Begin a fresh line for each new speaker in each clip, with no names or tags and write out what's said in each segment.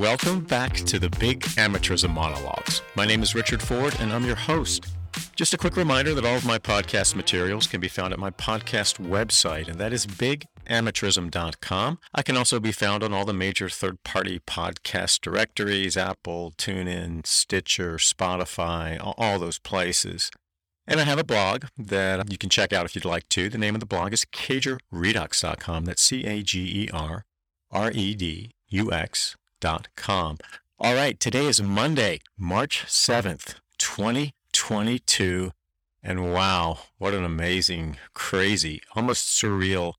Welcome back to the Big Amateurism Monologues. My name is Richard Ford, and I'm your host. Just a quick reminder that all of my podcast materials can be found at my podcast website, and that is bigamateurism.com. I can also be found on all the major third party podcast directories Apple, TuneIn, Stitcher, Spotify, all those places. And I have a blog that you can check out if you'd like to. The name of the blog is cagerredux.com. That's C A G E R R E D U X.com. All right, today is Monday, March 7th, 2022. And wow, what an amazing, crazy, almost surreal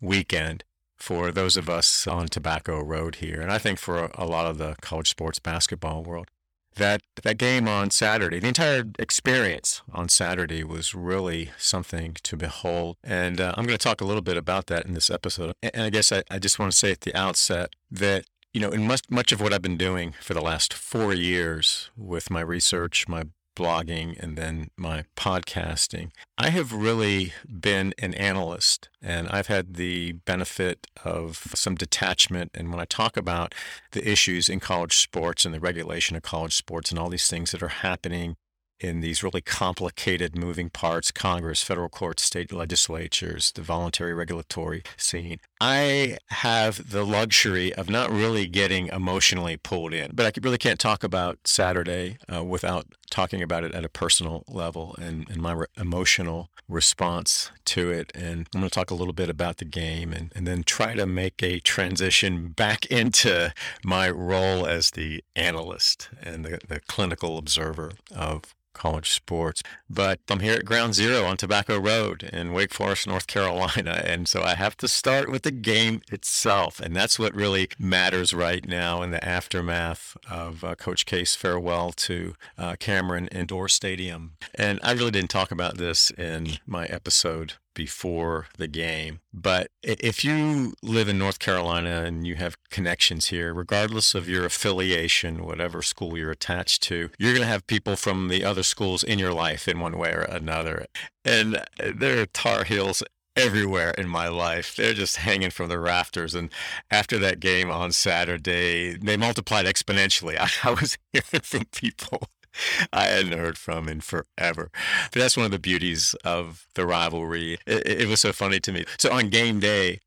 weekend for those of us on Tobacco Road here. And I think for a lot of the college sports basketball world that that game on Saturday, the entire experience on Saturday was really something to behold. And uh, I'm going to talk a little bit about that in this episode. And I guess I, I just want to say at the outset that you know, in much much of what I've been doing for the last four years with my research, my blogging and then my podcasting. I have really been an analyst and I've had the benefit of some detachment. And when I talk about the issues in college sports and the regulation of college sports and all these things that are happening in these really complicated moving parts Congress, federal courts, state legislatures, the voluntary regulatory scene. I have the luxury of not really getting emotionally pulled in, but I really can't talk about Saturday uh, without talking about it at a personal level and, and my re- emotional response to it. And I'm going to talk a little bit about the game and, and then try to make a transition back into my role as the analyst and the, the clinical observer of college sports. But I'm here at Ground Zero on Tobacco Road in Wake Forest, North Carolina. And so I have to start with the game itself. And that's what really matters right now in the aftermath of uh, Coach K's farewell to uh, Cameron Indoor Stadium. And I really didn't talk about this in my episode before the game. But if you live in North Carolina and you have connections here, regardless of your affiliation, whatever school you're attached to, you're going to have people from the other schools in your life in one way or another. And uh, there are Tar Heels everywhere in my life. They're just hanging from the rafters. And after that game on Saturday, they multiplied exponentially. I, I was hearing from people I hadn't heard from in forever. But that's one of the beauties of the rivalry. It, it was so funny to me. So on game day,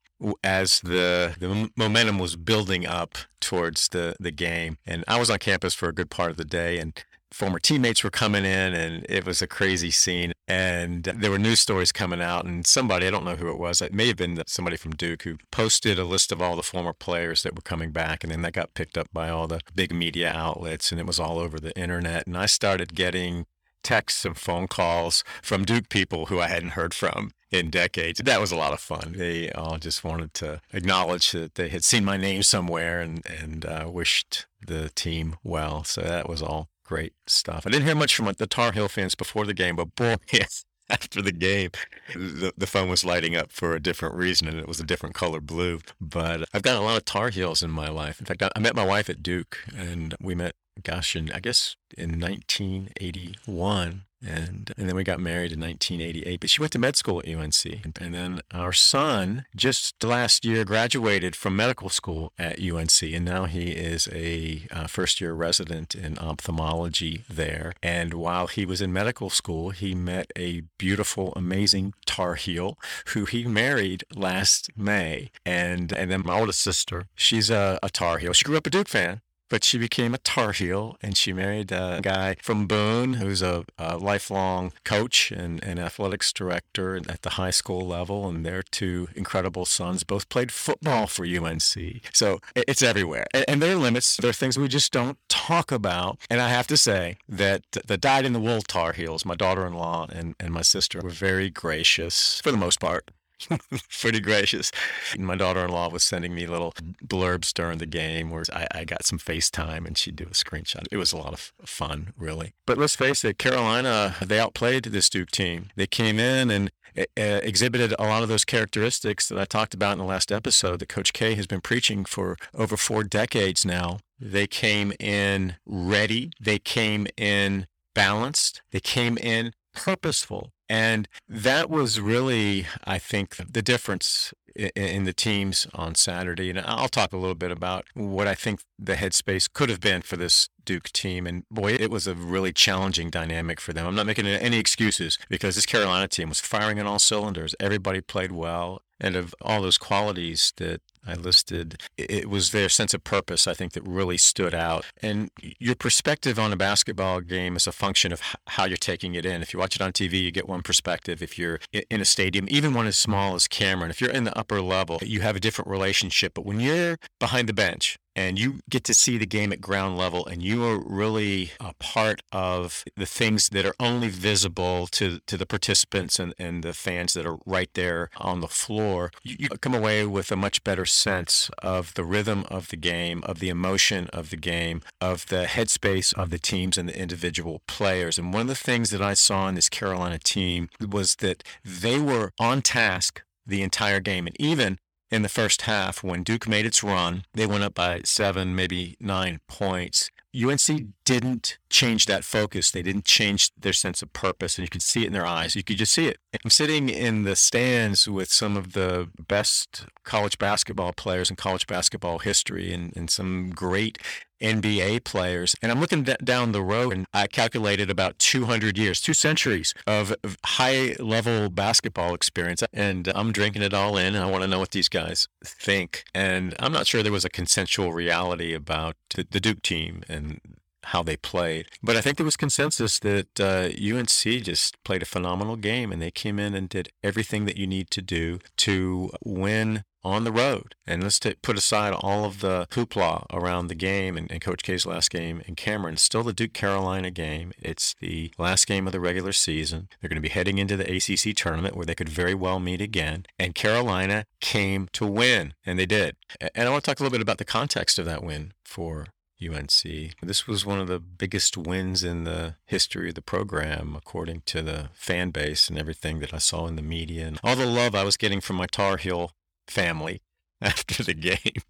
as the the momentum was building up towards the the game, and I was on campus for a good part of the day, and former teammates were coming in and it was a crazy scene and there were news stories coming out and somebody i don't know who it was it may have been somebody from duke who posted a list of all the former players that were coming back and then that got picked up by all the big media outlets and it was all over the internet and i started getting texts and phone calls from duke people who i hadn't heard from in decades. That was a lot of fun. They all just wanted to acknowledge that they had seen my name somewhere and and uh, wished the team well. So that was all great stuff. I didn't hear much from the Tar Heel fans before the game, but boy, yes, after the game, the, the phone was lighting up for a different reason, and it was a different color blue. But I've got a lot of Tar Heels in my life. In fact, I met my wife at Duke, and we met, gosh, in, I guess in 1981 and and then we got married in 1988. But she went to med school at UNC, and then our son just last year graduated from medical school at UNC, and now he is a uh, first year resident in ophthalmology there. And while he was in medical school, he met a beautiful, amazing Tar Heel who he married last May, and and then my oldest sister, she's a, a Tar Heel. She grew up a Duke fan, but she became a Tar Heel and she married a guy from Boone who's a, a lifelong coach and, and, athletics director at the high school level. And their two incredible sons both played football for UNC. So it's everywhere. And, and there are limits. There are things we just don't talk about. And I have to say that the dyed in the wool Tar Heels, my daughter in law and, and my sister, were very gracious for the most part pretty gracious. My daughter-in-law was sending me little blurbs during the game where I, I, got some FaceTime and she'd do a screenshot. It was a lot of fun, really. But let's face it, Carolina, they outplayed this Duke team. They came in and uh, exhibited a lot of those characteristics that I talked about in the last episode that Coach K has been preaching for over four decades now. They came in ready. They came in balanced. They came in purposeful And that was really, I think, the difference in the teams on Saturday. And I'll talk a little bit about what I think the headspace could have been for this Duke team. And boy, it was a really challenging dynamic for them. I'm not making any excuses because this Carolina team was firing on all cylinders. Everybody played well. And of all those qualities that I listed, it was their sense of purpose, I think, that really stood out. And your perspective on a basketball game is a function of how you're taking it in. If you watch it on TV, you get one perspective. If you're in a stadium, even one as small as Cameron, if you're in the upper level, you have a different relationship. But when you're behind the bench, and you get to see the game at ground level and you are really a part of the things that are only visible to, to the participants and, and the fans that are right there on the floor you, you come away with a much better sense of the rhythm of the game of the emotion of the game of the headspace of the teams and the individual players and one of the things that i saw in this carolina team was that they were on task the entire game. And even in the first half when Duke made its run. They went up by seven, maybe nine points. UNC didn't change that focus. They didn't change their sense of purpose, and you could see it in their eyes. You could just see it. I'm sitting in the stands with some of the best college basketball players in college basketball history and, and some great NBA players. And I'm looking down the road and I calculated about 200 years, two centuries of, high level basketball experience. And I'm drinking it all in. And I want to know what these guys think. And I'm not sure there was a consensual reality about the, the Duke team and how they played. But I think there was consensus that uh, UNC just played a phenomenal game and they came in and did everything that you need to do to win on the road. And let's put aside all of the hoopla around the game and, and, Coach K's last game in Cameron. Still the Duke Carolina game. It's the last game of the regular season. They're going to be heading into the ACC tournament where they could very well meet again. And Carolina came to win, and they did. And I want to talk a little bit about the context of that win for UNC. This was one of the biggest wins in the history of the program, according to the fan base and everything that I saw in the media and all the love I was getting from my Tar Heel family after the game.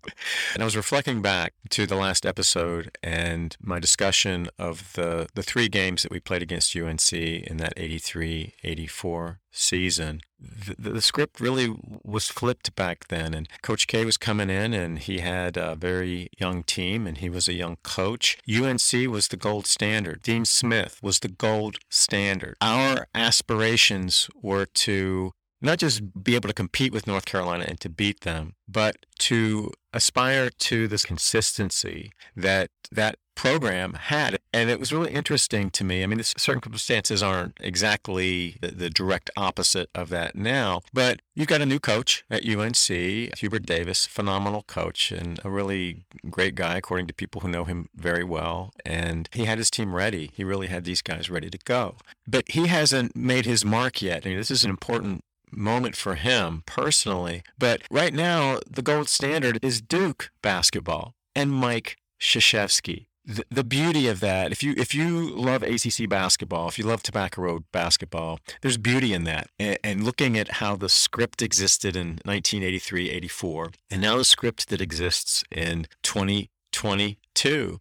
And I was reflecting back to the last episode and my discussion of the, the three games that we played against UNC in that 83 84 season. The, the, script really was flipped back then, and Coach K was coming in, and he had a very young team, and he was a young coach. UNC was the gold standard. Dean Smith was the gold standard. Our aspirations were to not just be able to compete with North Carolina and to beat them, but to aspire to this consistency that that program had. And it was really interesting to me. I mean, the circumstances aren't exactly the, the, direct opposite of that now, but you've got a new coach at UNC, Hubert Davis, phenomenal coach and a really great guy, according to people who know him very well. And he had his team ready. He really had these guys ready to go. But he hasn't made his mark yet. I mean, this is an important moment for him personally. But right now, the gold standard is Duke basketball and Mike. The, the beauty of that, if you if you love ACC basketball, if you love Tobacco Road basketball, there's beauty in that. And, and looking at how the script existed in 1983, 84, and now the script that exists in 2022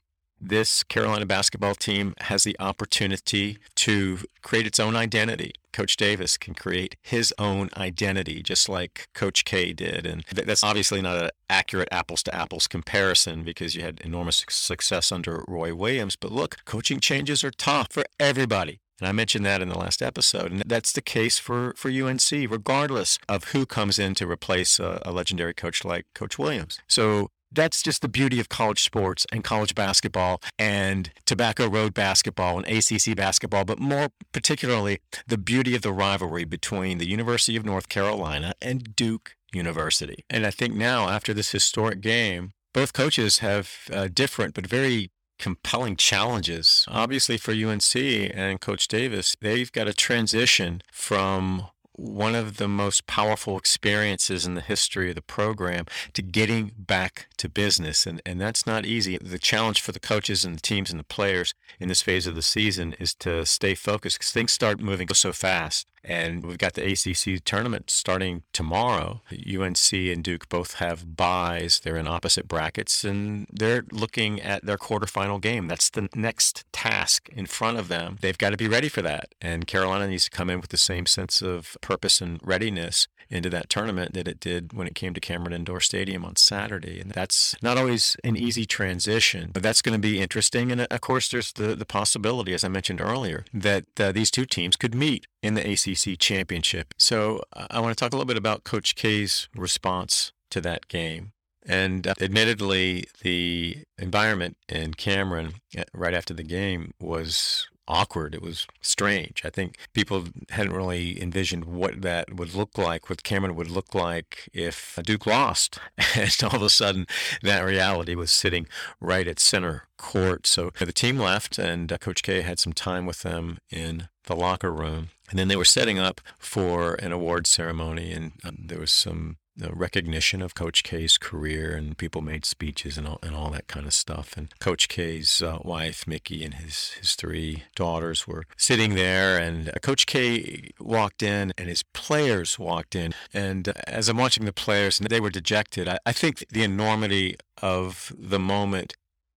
this Carolina basketball team has the opportunity to create its own identity. Coach Davis can create his own identity, just like Coach K did. And that's obviously not an accurate apples to apples comparison because you had enormous success under Roy Williams. But look, coaching changes are tough for everybody. And I mentioned that in the last episode. And that's the case for, for UNC, regardless of who comes in to replace a, a legendary coach like Coach Williams. So that's just the beauty of college sports and college basketball and Tobacco Road basketball and ACC basketball, but more particularly the beauty of the rivalry between the University of North Carolina and Duke University. And I think now, after this historic game, both coaches have uh, different but very compelling challenges. Obviously, for UNC and Coach Davis, they've got to transition from one of the most powerful experiences in the history of the program to getting back to business. And, and that's not easy. The challenge for the coaches and the teams and the players in this phase of the season is to stay focused because things start moving so fast. And we've got the ACC tournament starting tomorrow. UNC and Duke both have byes. They're in opposite brackets and they're looking at their quarterfinal game. That's the next task in front of them. They've got to be ready for that. And Carolina needs to come in with the same sense of purpose and readiness into that tournament that it did when it came to Cameron Indoor Stadium on Saturday. And that's not always an easy transition, but that's going to be interesting. And of course, there's the, the possibility, as I mentioned earlier, that uh, these two teams could meet in the ACC championship. So I want to talk a little bit about Coach K's response to that game. And uh, admittedly, the environment in Cameron uh, right after the game was awkward. It was strange. I think people hadn't really envisioned what that would look like, what Cameron would look like if Duke lost. And all of a sudden, that reality was sitting right at center court. So the team left, and uh, Coach K had some time with them in the locker room. And then they were setting up for an award ceremony, and um, there was some the recognition of Coach K's career, and people made speeches and all, and all that kind of stuff. And Coach K's uh, wife, Mickey, and his, his three daughters were sitting there, and uh, Coach K walked in, and his players walked in. And uh, as I'm watching the players, and they were dejected, I, I think the enormity of the moment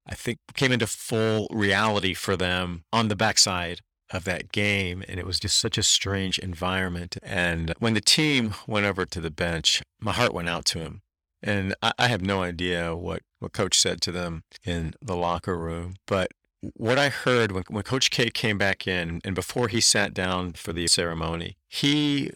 I think came into full reality for them on the backside of that game. And it was just such a strange environment. And when the team went over to the bench, my heart went out to him. And I, I have no idea what, what coach said to them in the locker room. But what I heard when, when Coach K came back in and before he sat down for the ceremony, he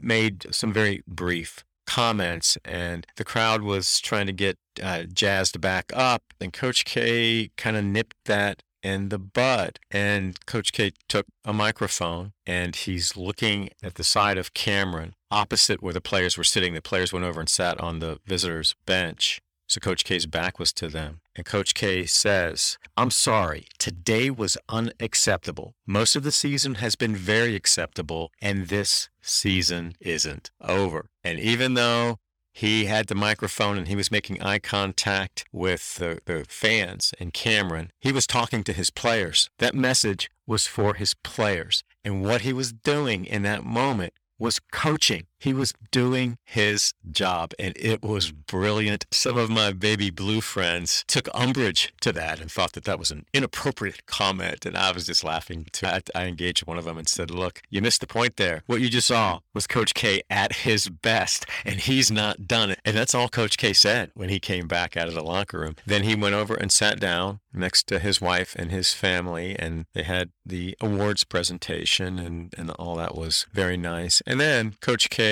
made some very brief comments and the crowd was trying to get uh, jazzed back up and coach k kind of nipped that in the bud. And Coach K took a microphone and he's looking at the side of Cameron, opposite where the players were sitting. The players went over and sat on the visitors' bench. So Coach K's back was to them. And Coach K says, I'm sorry, today was unacceptable. Most of the season has been very acceptable, and this season isn't over. And even though he had the microphone and he was making eye contact with the, the fans and Cameron. He was talking to his players. That message was for his players. And what he was doing in that moment was coaching. He was doing his job and it was brilliant. Some of my baby blue friends took umbrage to that and thought that that was an inappropriate comment. And I was just laughing. Too. I, I engaged one of them and said, Look, you missed the point there. What you just saw was Coach K at his best and he's not done it. And that's all Coach K said when he came back out of the locker room. Then he went over and sat down next to his wife and his family and they had the awards presentation and, and all that was very nice. And then Coach K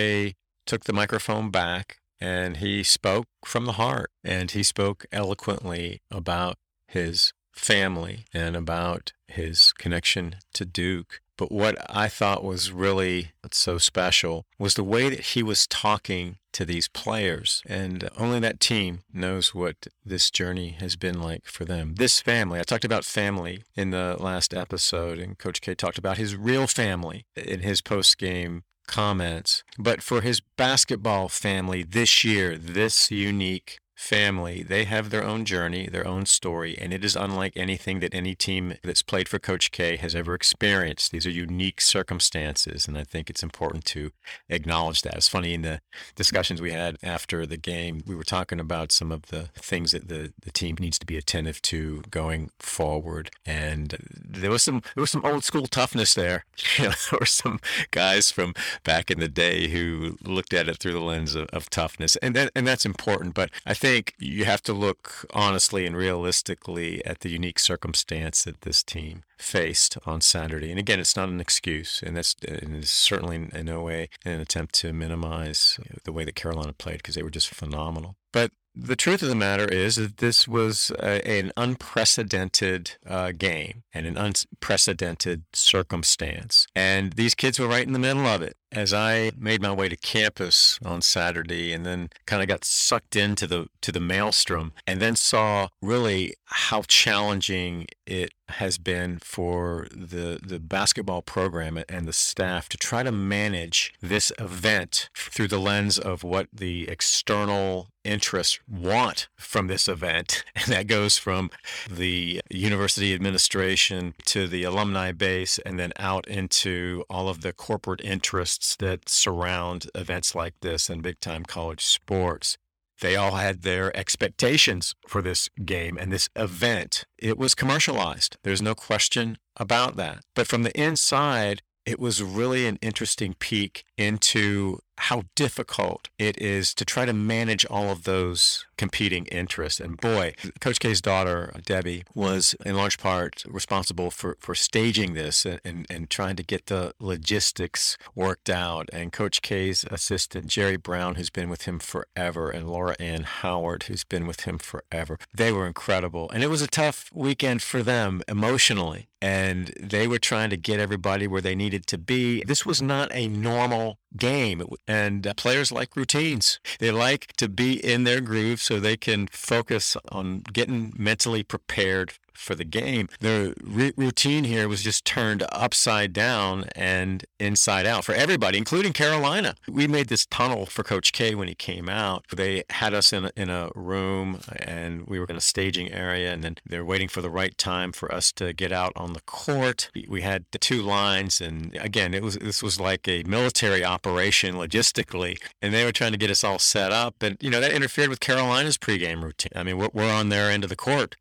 took the microphone back and he spoke from the heart and he spoke eloquently about his family and about his connection to Duke. But what I thought was really so special was the way that he was talking to these players. And only that team knows what this journey has been like for them. This family, I talked about family in the last episode, and Coach K talked about his real family in his post game comments. But for his basketball family this year, this unique family, they have their own journey, their own story, and it is unlike anything that any team that's played for Coach K has ever experienced. These are unique circumstances, and I think it's important to acknowledge that. It's funny in the discussions we had after the game, we were talking about some of the things that the, the team needs to be attentive to going forward, and there was some there was some old school toughness there. You know, there were some guys from back in the day who looked at it through the lens of, of toughness, and that, and that's important. But I think think you have to look honestly and realistically at the unique circumstance that this team faced on Saturday. And again, it's not an excuse, and that's and certainly in no way an attempt to minimize the way that Carolina played because they were just phenomenal. But the truth of the matter is that this was a, an unprecedented uh, game and an unprecedented circumstance. And these kids were right in the middle of it. As I made my way to campus on Saturday and then kind of got sucked into the to the maelstrom and then saw really how challenging it has been for the the basketball program and the staff to try to manage this event through the lens of what the external interests want from this event. And that goes from the university administration to the alumni base and then out into all of the corporate interests that surround events like this in big time college sports they all had their expectations for this game and this event. It was commercialized. There's no question about that. But from the inside, it was really an interesting peek into how difficult it is to try to manage all of those competing interests. And boy, Coach K's daughter, Debbie, was in large part responsible for, for staging this and, and, and trying to get the logistics worked out. And Coach K's assistant, Jerry Brown, who's been with him forever, and Laura Ann Howard, who's been with him forever, they were incredible. And it was a tough weekend for them emotionally. And they were trying to get everybody where they needed to be. This was not a normal game. And uh, players like routines. They like to be in their groove so they can focus on getting mentally prepared for the game. The r- routine here was just turned upside down and inside out for everybody, including Carolina. We made this tunnel for Coach K when he came out. They had us in a, in a room and we were in a staging area, and then they're waiting for the right time for us to get out on the court. We had two lines, and again, it was this was like a military operation logistically, and they were trying to get us all set up, and you know that interfered with Carolina's pregame routine. I mean, we're, we're on their end of the court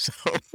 So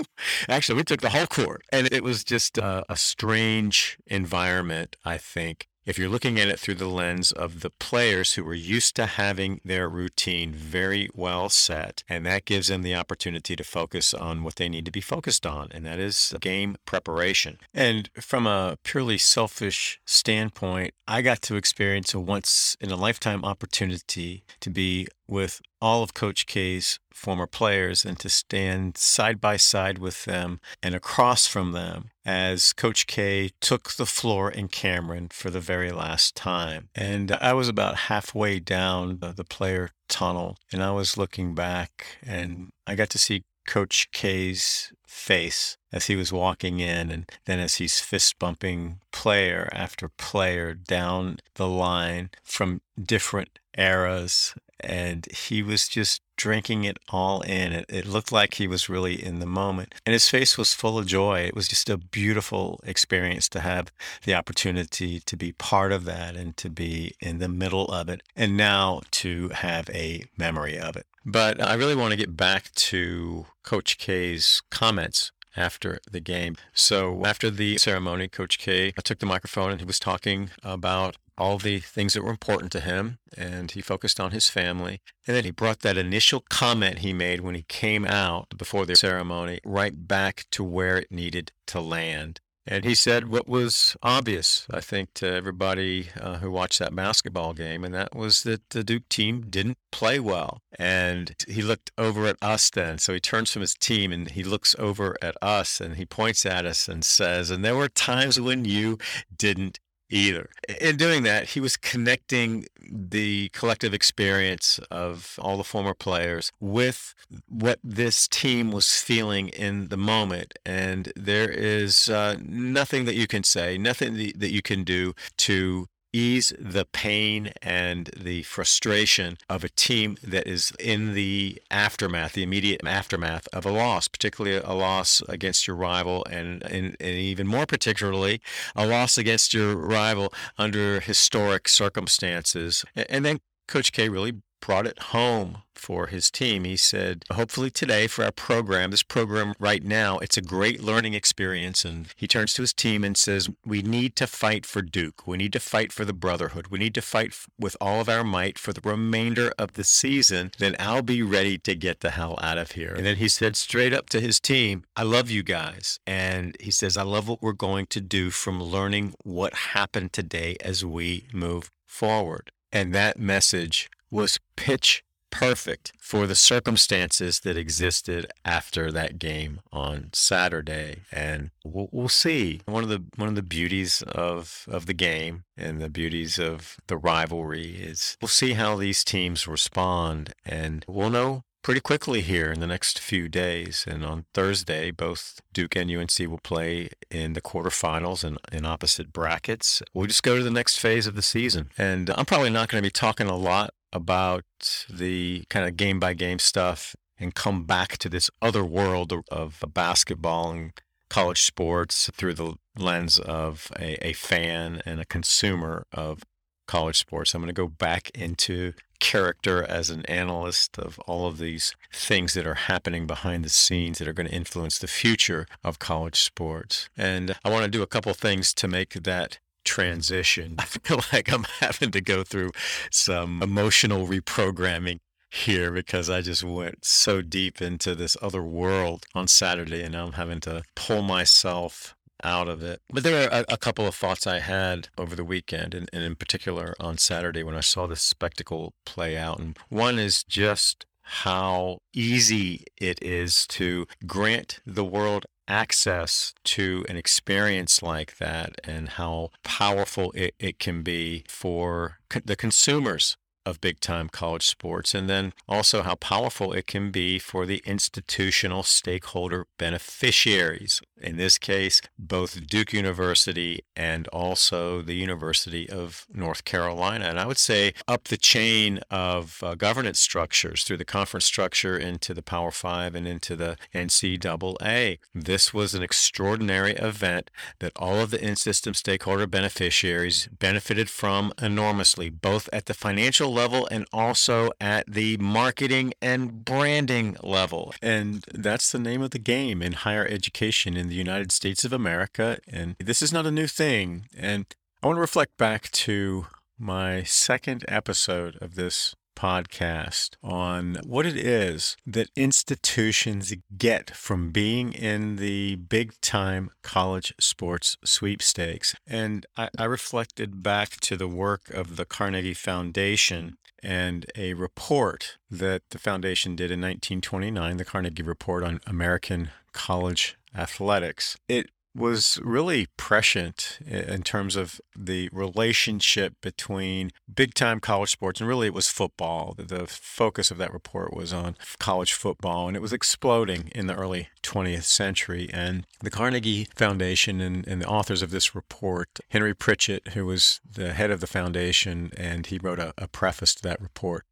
actually, we took the whole court, and it was just a, a strange environment, I think, if you're looking at it through the lens of the players who were used to having their routine very well set, and that gives them the opportunity to focus on what they need to be focused on, and that is game preparation. And from a purely selfish standpoint, I got to experience a once in a lifetime opportunity to be with all of Coach K's former players and to stand side by side with them and across from them as Coach K took the floor in Cameron for the very last time. And I was about halfway down the, the player tunnel and I was looking back and I got to see Coach K's face as he was walking in, and then as he's fist bumping player after player down the line from different eras and he was just drinking it all in. It, it, looked like he was really in the moment. And his face was full of joy. It was just a beautiful experience to have the opportunity to be part of that and to be in the middle of it, and now to have a memory of it. But I really want to get back to Coach K's comments after the game. So after the ceremony, Coach K took the microphone and he was talking about all the things that were important to him and he focused on his family. And then he brought that initial comment he made when he came out before the ceremony right back to where it needed to land. And he said what was obvious, I think, to everybody uh, who watched that basketball game, and that was that the Duke team didn't play well. And he looked over at us then. So he turns from his team and he looks over at us and he points at us and says, And there were times when you didn't either. In doing that, he was connecting the collective experience of all the former players with what this team was feeling in the moment. And there is uh, nothing that you can say, nothing that you can do to ease the pain and the frustration of a team that is in the aftermath, the immediate aftermath of a loss, particularly a loss against your rival, and, and, and even more particularly, a loss against your rival under historic circumstances. And then Coach K really brought it home for his team. He said, hopefully today for our program, this program right now, it's a great learning experience. And he turns to his team and says, we need to fight for Duke. We need to fight for the brotherhood. We need to fight with all of our might for the remainder of the season. Then I'll be ready to get the hell out of here. And then he said straight up to his team, I love you guys. And he says, I love what we're going to do from learning what happened today as we move forward. And that message was pitch perfect for the circumstances that existed after that game on Saturday. And we'll, we'll see. One of the one of the beauties of of the game and the beauties of the rivalry is we'll see how these teams respond, and we'll know pretty quickly here in the next few days. And on Thursday, both Duke and UNC will play in the quarterfinals and in opposite brackets. We'll just go to the next phase of the season. And I'm probably not going to be talking a lot about the kind of game by game stuff and come back to this other world of basketball and college sports through the lens of a, a fan and a consumer of college sports. I'm going to go back into character as an analyst of all of these things that are happening behind the scenes that are going to influence the future of college sports. And I want to do a couple things to make that transition. I feel like I'm having to go through some emotional reprogramming here because I just went so deep into this other world on Saturday and I'm having to pull myself out of it. But there are a, a, couple of thoughts I had over the weekend, and, and in particular on Saturday when I saw this spectacle play out. And one is just how easy it is to grant the world access to an experience like that and how powerful it, it can be for co- the consumers of big time college sports, and then also how powerful it can be for the institutional stakeholder beneficiaries. In this case, both Duke University and also the University of North Carolina. And I would say up the chain of uh, governance structures through the conference structure into the Power Five and into the NCAA. This was an extraordinary event that all of the in system stakeholder beneficiaries benefited from enormously, both at the financial level and also at the marketing and branding level. And that's the name of the game in higher education in the United States of America. And this is not a new thing. And I want to reflect back to my second episode of this podcast on what it is that institutions get from being in the big time college sports sweepstakes. And I, I, reflected back to the work of the Carnegie Foundation and a report that the foundation did in 1929, the Carnegie Report on American College Athletics. It was really prescient in terms of the relationship between big time college sports and really it was football. The focus of that report was on college football and it was exploding in the early 20th century. And the Carnegie Foundation and, and the authors of this report, Henry Pritchett, who was the head of the foundation, and he wrote a, a preface to that report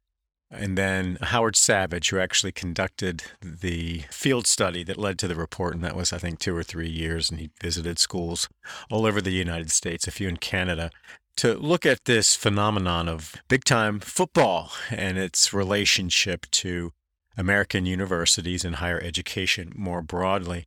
and then Howard Savage, who actually conducted the field study that led to the report, and that was, I think, two or three years. And he visited schools all over the United States, a few in Canada, to look at this phenomenon of big time football and its relationship to American universities and higher education more broadly.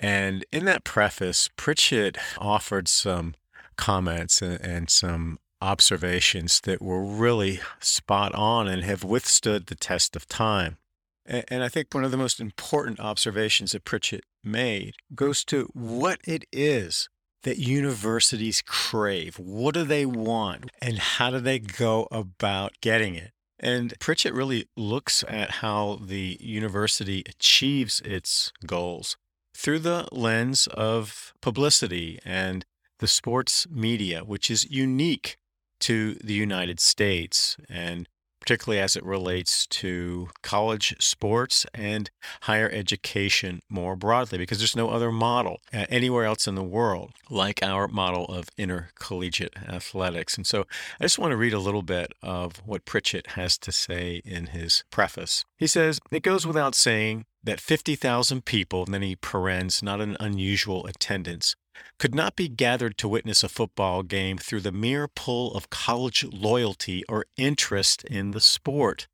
And in that preface, Pritchett offered some comments and, some observations that were really spot on and have withstood the test of time. And I think one of the most important observations that Pritchett made goes to what it is that universities crave. What do they want? And how do they go about getting it? And Pritchett really looks at how the university achieves its goals through the lens of publicity and the sports media, which is unique to the United States, and particularly as it relates to college sports and higher education more broadly, because there's no other model uh, anywhere else in the world like our model of intercollegiate athletics. And so I just want to read a little bit of what Pritchett has to say in his preface. He says, It goes without saying that 50,000 people, and then he parens, not an unusual attendance, could not be gathered to witness a football game through the mere pull of college loyalty or interest in the sport.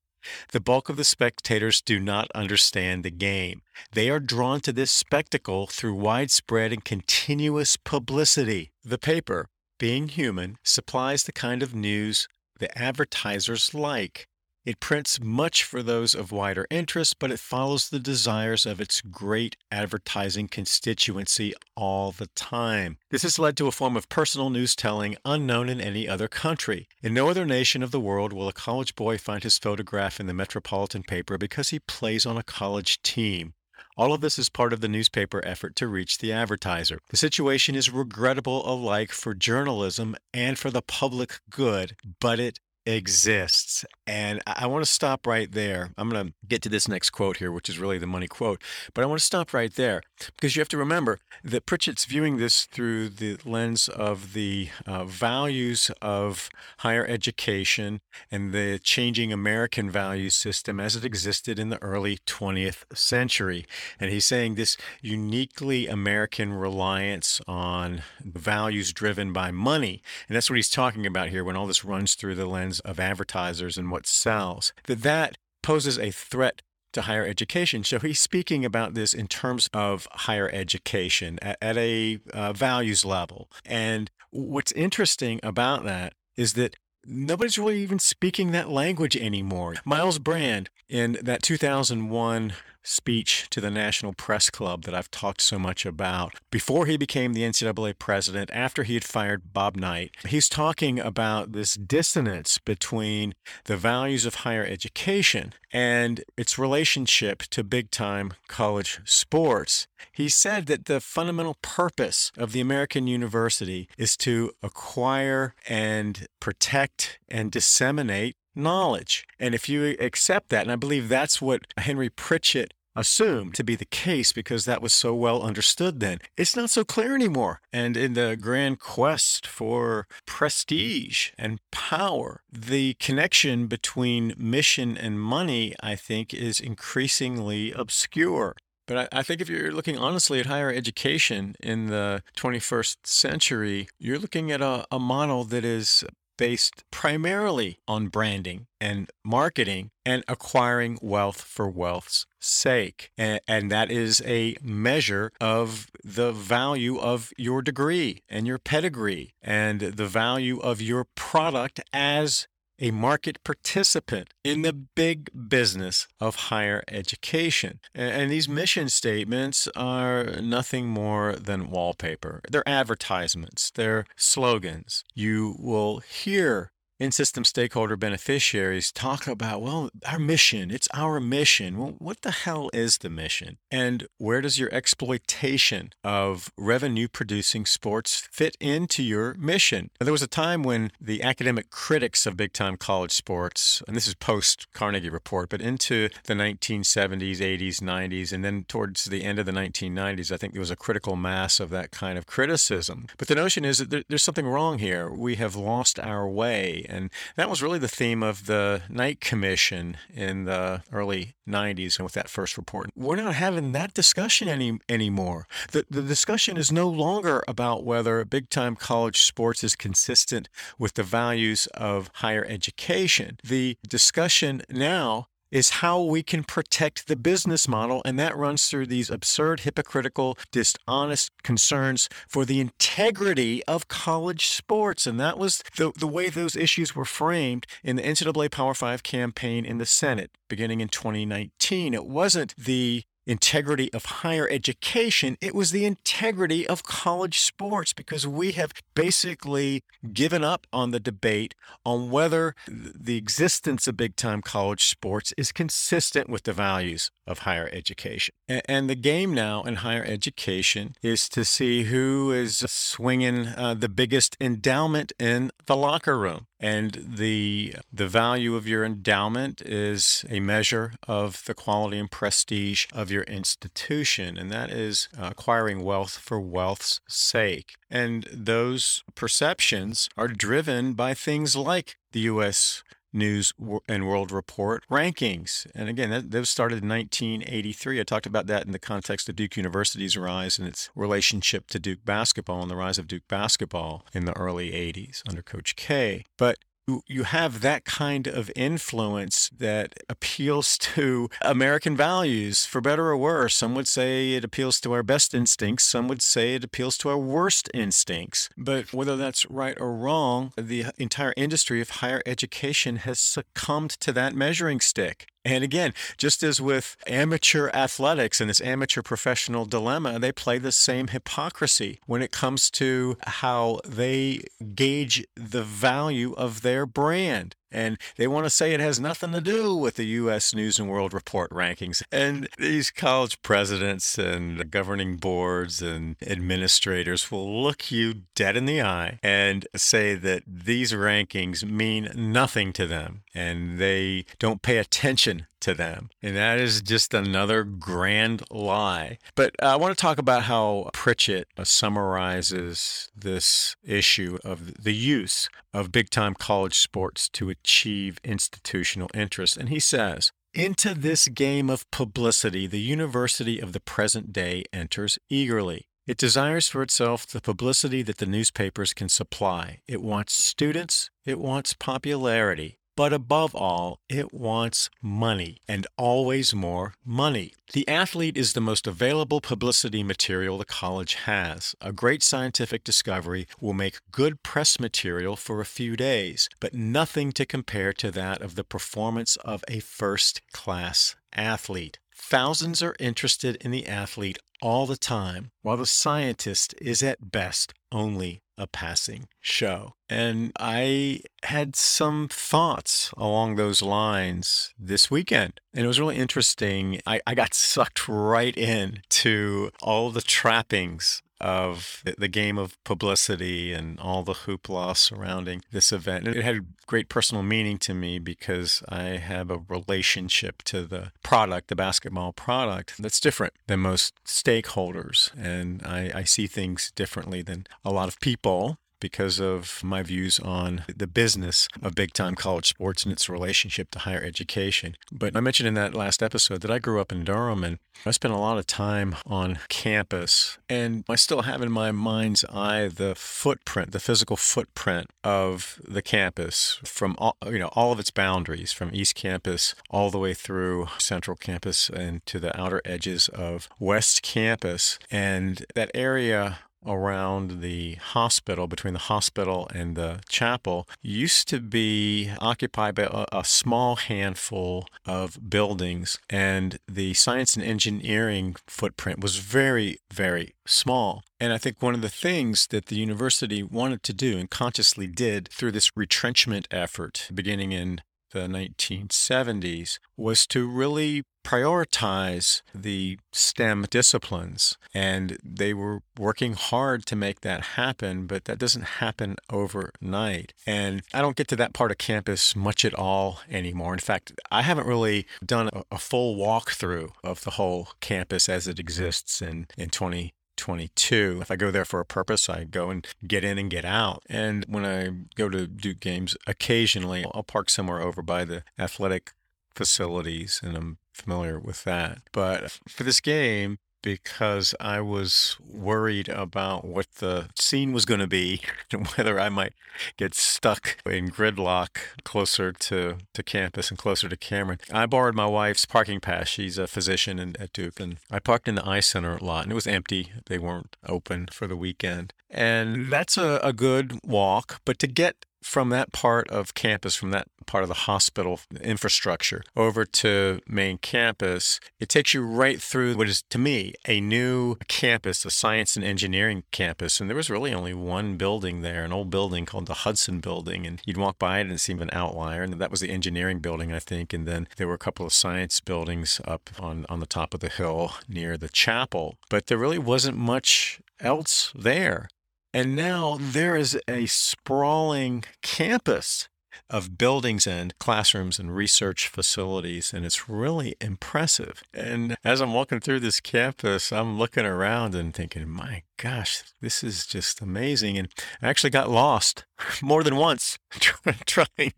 The bulk of the spectators do not understand the game. They are drawn to this spectacle through widespread and continuous publicity. The paper, being human, supplies the kind of news the advertisers like. It prints much for those of wider interest, but it follows the desires of its great advertising constituency all the time. This has led to a form of personal news telling unknown in any other country. In no other nation of the world will a college boy find his photograph in the metropolitan paper because he plays on a college team. All of this is part of the newspaper effort to reach the advertiser. The situation is regrettable alike for journalism and for the public good, but it exists. And I want to stop right there. I'm going to get to this next quote here, which is really the money quote, but I want to stop right there because you have to remember that Pritchett's viewing this through the lens of the uh, values of higher education and the changing American value system as it existed in the early 20th century. And he's saying this uniquely American reliance on values driven by money. And that's what he's talking about here when all this runs through the lens of advertisers and what sells, that that poses a threat to higher education. So he's speaking about this in terms of higher education at, at a uh, values level. And what's interesting about that is that nobody's really even speaking that language anymore. Myles Brand, in that 2001 speech to the National Press Club that I've talked so much about. Before he became the NCAA president, after he had fired Bob Knight, he's talking about this dissonance between the values of higher education and its relationship to big time college sports. He said that the fundamental purpose of the American university is to acquire and protect and disseminate knowledge. And if you accept that, and I believe that's what Henry Pritchett assumed to be the case because that was so well understood then. It's not so clear anymore. And in the grand quest for prestige and power, the connection between mission and money, I think, is increasingly obscure. But I, think if you're looking honestly at higher education in the 21st century, you're looking at a, a model that is based primarily on branding and marketing and acquiring wealth for wealth's sake. And, and, that is a measure of the value of your degree and your pedigree and the value of your product as a market participant in the big business of higher education. And these mission statements are nothing more than wallpaper. They're advertisements, they're slogans. You will hear in system stakeholder beneficiaries talk about, well, our mission, it's our mission. Well, what the hell is the mission? And where does your exploitation of revenue producing sports fit into your mission? Now, there was a time when the academic critics of big time college sports, and this is post Carnegie Report, but into the 1970s, 80s, 90s, and then towards the end of the 1990s, I think there was a critical mass of that kind of criticism. But the notion is that there, there's something wrong here. We have lost our way and that was really the theme of the Knight Commission in the early 90s and with that first report. We're not having that discussion any anymore. The, the discussion is no longer about whether big time college sports is consistent with the values of higher education. The discussion now is how we can protect the business model. And that runs through these absurd, hypocritical, dishonest concerns for the integrity of college sports. And that was the, the way those issues were framed in the NCAA Power Five campaign in the Senate beginning in 2019. It wasn't the integrity of higher education, it was the integrity of college sports because we have basically given up on the debate on whether the existence of big time college sports is consistent with the values of higher education. And the game now in higher education is to see who is swinging uh, the biggest endowment in the locker room. And the, the value of your endowment is a measure of the quality and prestige of your institution, and that is acquiring wealth for wealth's sake. And those perceptions are driven by things like the U.S. News and World Report rankings. And again, that, those started in 1983. I talked about that in the context of Duke University's rise and its relationship to Duke basketball and the rise of Duke basketball in the early 80s under Coach K. But you have that kind of influence that appeals to American values, for better or worse. Some would say it appeals to our best instincts, some would say it appeals to our worst instincts. But whether that's right or wrong, the entire industry of higher education has succumbed to that measuring stick. And again, just as with amateur athletics and this amateur professional dilemma, they play the same hypocrisy when it comes to how they gauge the value of their brand. And they want to say it has nothing to do with the U.S. News and World Report rankings. And these college presidents and governing boards and administrators will look you dead in the eye and say that these rankings mean nothing to them and they don't pay attention to them. And that is just another grand lie. But uh, I want to talk about how Pritchett uh, summarizes this issue of the use of big time college sports to achieve institutional interest. And he says, into this game of publicity, the university of the present day enters eagerly. It desires for itself the publicity that the newspapers can supply. It wants students. It wants popularity. But above all, it wants money and always more money. The athlete is the most available publicity material the college has. A great scientific discovery will make good press material for a few days, but nothing to compare to that of the performance of a first class athlete. Thousands are interested in the athlete all the time, while the scientist is at best only a passing show. And I had some thoughts along those lines this weekend. And it was really interesting. I, I got sucked right in to all the trappings of the game of publicity and all the hoopla surrounding this event. It had great personal meaning to me because I have a relationship to the product, the basketball product, that's different than most stakeholders. And I, I see things differently than a lot of people because of my views on the business of big time college sports and its relationship to higher education. But I mentioned in that last episode that I grew up in Durham and I spent a lot of time on campus. And I still have in my mind's eye the footprint, the physical footprint of the campus from all, you know, all of its boundaries from East Campus all the way through Central Campus and to the outer edges of West Campus. And that area around the hospital, between the hospital and the chapel, used to be occupied by a, a, small handful of buildings, and the science and engineering footprint was very, very small. And I think one of the things that the university wanted to do and consciously did through this retrenchment effort beginning in the 1970s was to really prioritize the STEM disciplines. And they were working hard to make that happen, but that doesn't happen overnight. And I don't get to that part of campus much at all anymore. In fact, I haven't really done a, full walkthrough of the whole campus as it exists in, in 20. 22. If I go there for a purpose, I go and get in and get out. And when I go to Duke games, occasionally I'll park somewhere over by the athletic facilities and I'm familiar with that. But for this game, because I was worried about what the scene was going to be and whether I might get stuck in gridlock closer to, to campus and closer to Cameron. I borrowed my wife's parking pass. She's a physician in, at Duke, and I parked in the Eye Center lot, and it was empty. They weren't open for the weekend. And that's a, a good walk, but to get from that part of campus, from that part of the hospital infrastructure over to main campus, it takes you right through what is to me a new campus, a science and engineering campus. And there was really only one building there, an old building called the Hudson Building. And you'd walk by it and it seemed an outlier. And that was the engineering building, I think. And then there were a couple of science buildings up on, on the top of the hill near the chapel. But there really wasn't much else there. And now there is a sprawling campus of buildings and classrooms and research facilities, and it's really impressive. And as I'm walking through this campus, I'm looking around and thinking, my gosh, this is just amazing. And I actually got lost more than once trying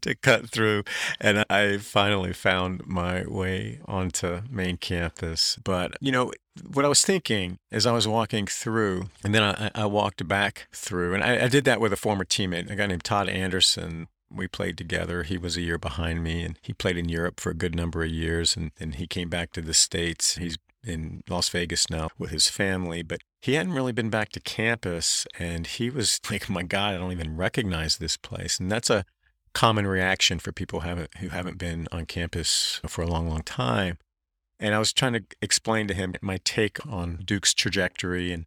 to cut through, and I finally found my way onto main campus. But, you know, what I was thinking as I was walking through, and then I, I walked back through, and I, I, did that with a former teammate, a guy named Todd Anderson. we played together. He was a year behind me, and he played in Europe for a good number of years. And then he came back to the States. He's in Las Vegas now with his family, but he hadn't really been back to campus. And he was like, my God, I don't even recognize this place. And that's a common reaction for people who haven't, who haven't been on campus for a long, long time. And I was trying to explain to him my take on Duke's trajectory and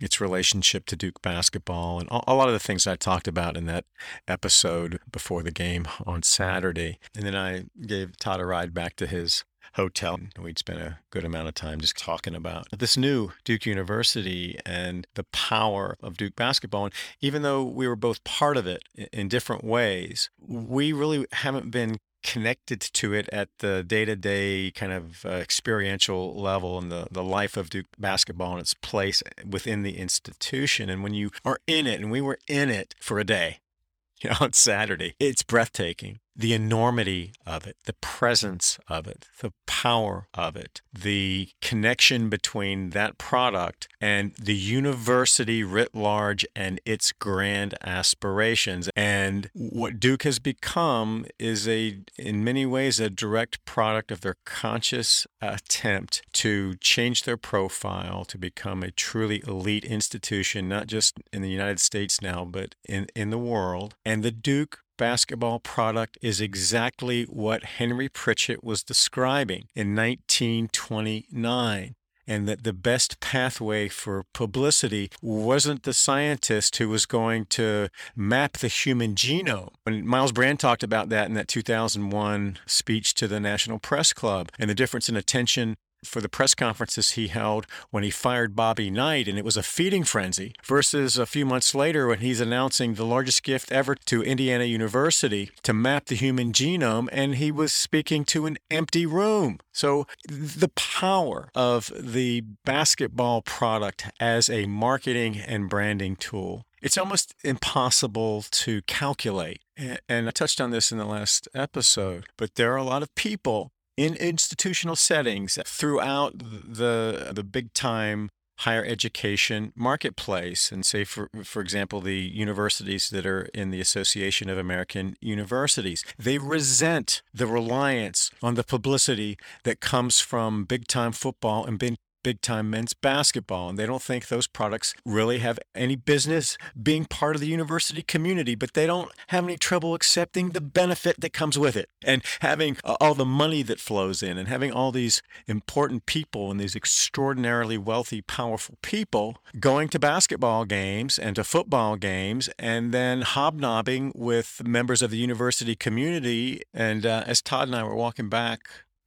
its relationship to Duke basketball and a lot of the things I talked about in that episode before the game on Saturday. And then I gave Todd a ride back to his hotel. We'd spent a good amount of time just talking about this new Duke University and the power of Duke basketball. And even though we were both part of it in different ways, we really haven't been connected to it at the day-to-day kind of uh, experiential level and the, the life of Duke basketball and its place within the institution. And when you are in it, and we were in it for a day, you know, on Saturday, it's breathtaking the enormity of it, the presence of it, the power of it, the connection between that product and the university writ large and its grand aspirations. And what Duke has become is a, in many ways, a direct product of their conscious attempt to change their profile to become a truly elite institution, not just in the United States now, but in, in the world. And the Duke basketball product is exactly what Henry Pritchett was describing in 1929 and that the best pathway for publicity wasn't the scientist who was going to map the human genome. When Myles Brand talked about that in that 2001 speech to the National Press Club and the difference in attention for the press conferences he held when he fired Bobby Knight, and it was a feeding frenzy, versus a few months later when he's announcing the largest gift ever to Indiana University to map the human genome, and he was speaking to an empty room. So the power of the basketball product as a marketing and branding tool it's almost impossible to calculate. And I touched on this in the last episode, but there are a lot of people in institutional settings throughout the the big time higher education marketplace. And say for for example the universities that are in the Association of American Universities they resent the reliance on the publicity that comes from big time football and big big time men's basketball. And they don't think those products really have any business being part of the university community, but they don't have any trouble accepting the benefit that comes with it and having all the money that flows in and having all these important people and these extraordinarily wealthy, powerful people going to basketball games and to football games and then hobnobbing with members of the university community. And uh, as Todd and I were walking back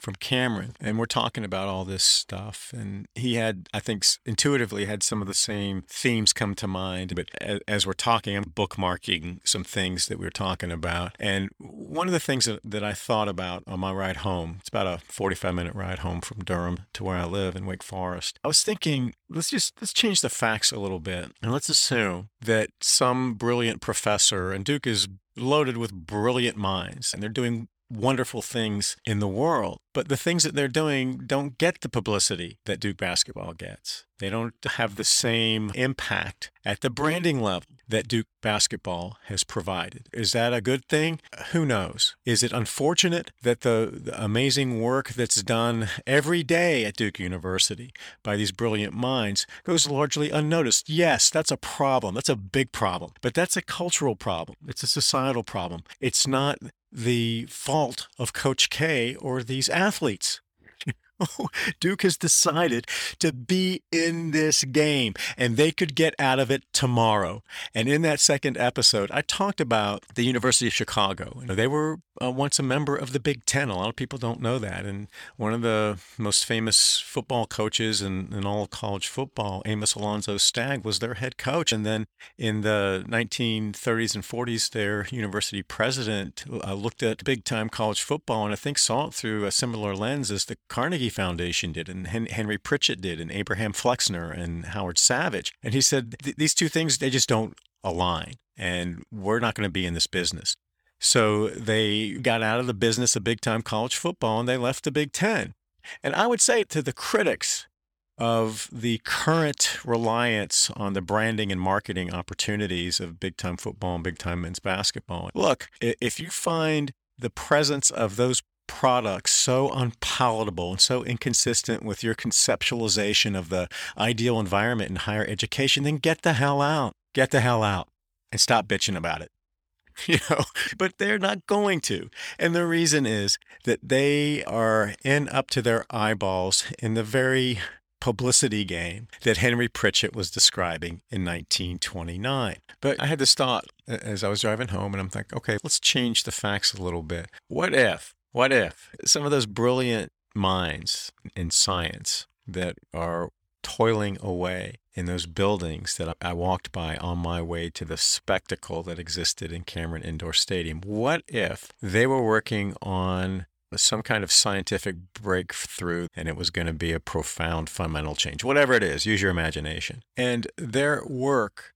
from Cameron, and we're talking about all this stuff. And he had, I think, intuitively had some of the same themes come to mind. But as we're talking, I'm bookmarking some things that we are talking about. And one of the things that, that I thought about on my ride home, it's about a 45 minute ride home from Durham to where I live in Wake Forest. I was thinking, let's just let's change the facts a little bit, and let's assume that some brilliant professor, and Duke is loaded with brilliant minds and they're doing wonderful things in the world. But the things that they're doing don't get the publicity that Duke basketball gets. They don't have the same impact at the branding level that Duke basketball has provided. Is that a good thing? Who knows? Is it unfortunate that the, the, amazing work that's done every day at Duke University by these brilliant minds goes largely unnoticed? Yes, that's a problem. That's a big problem. But that's a cultural problem. It's a societal problem. It's not the fault of Coach K or these athletes. Duke has decided to be in this game and they could get out of it tomorrow. And in that second episode, I talked about the University of Chicago. They were uh, once a member of the Big Ten. A lot of people don't know that. And one of the most famous football coaches in, in all of college football, Amos Alonzo Stagg, was their head coach. And then in the 1930s and 40s, their university president uh, looked at big time college football and I think saw it through a similar lens as the Carnegie Foundation did, and Henry Pritchett did, and Abraham Flexner and Howard Savage. And he said, these two things, they just don't align. And we're not going to be in this business. So they got out of the business of big time college football and they left the Big Ten. And I would say to the critics of the current reliance on the branding and marketing opportunities of big time football and big time men's basketball. Look, if you find the presence of those products so unpalatable and so inconsistent with your conceptualization of the ideal environment in higher education, then get the hell out. Get the hell out and stop bitching about it. You know, but they're not going to. And the reason is that they are in up to their eyeballs in the very publicity game that Henry Pritchett was describing in 1929. But I had this thought as I was driving home, and I'm like, okay, let's change the facts a little bit. What if, what if some of those brilliant minds in science that are toiling away in those buildings that I walked by on my way to the spectacle that existed in Cameron Indoor Stadium. What if they were working on some kind of scientific breakthrough and it was going to be a profound fundamental change, whatever it is, use your imagination. And their work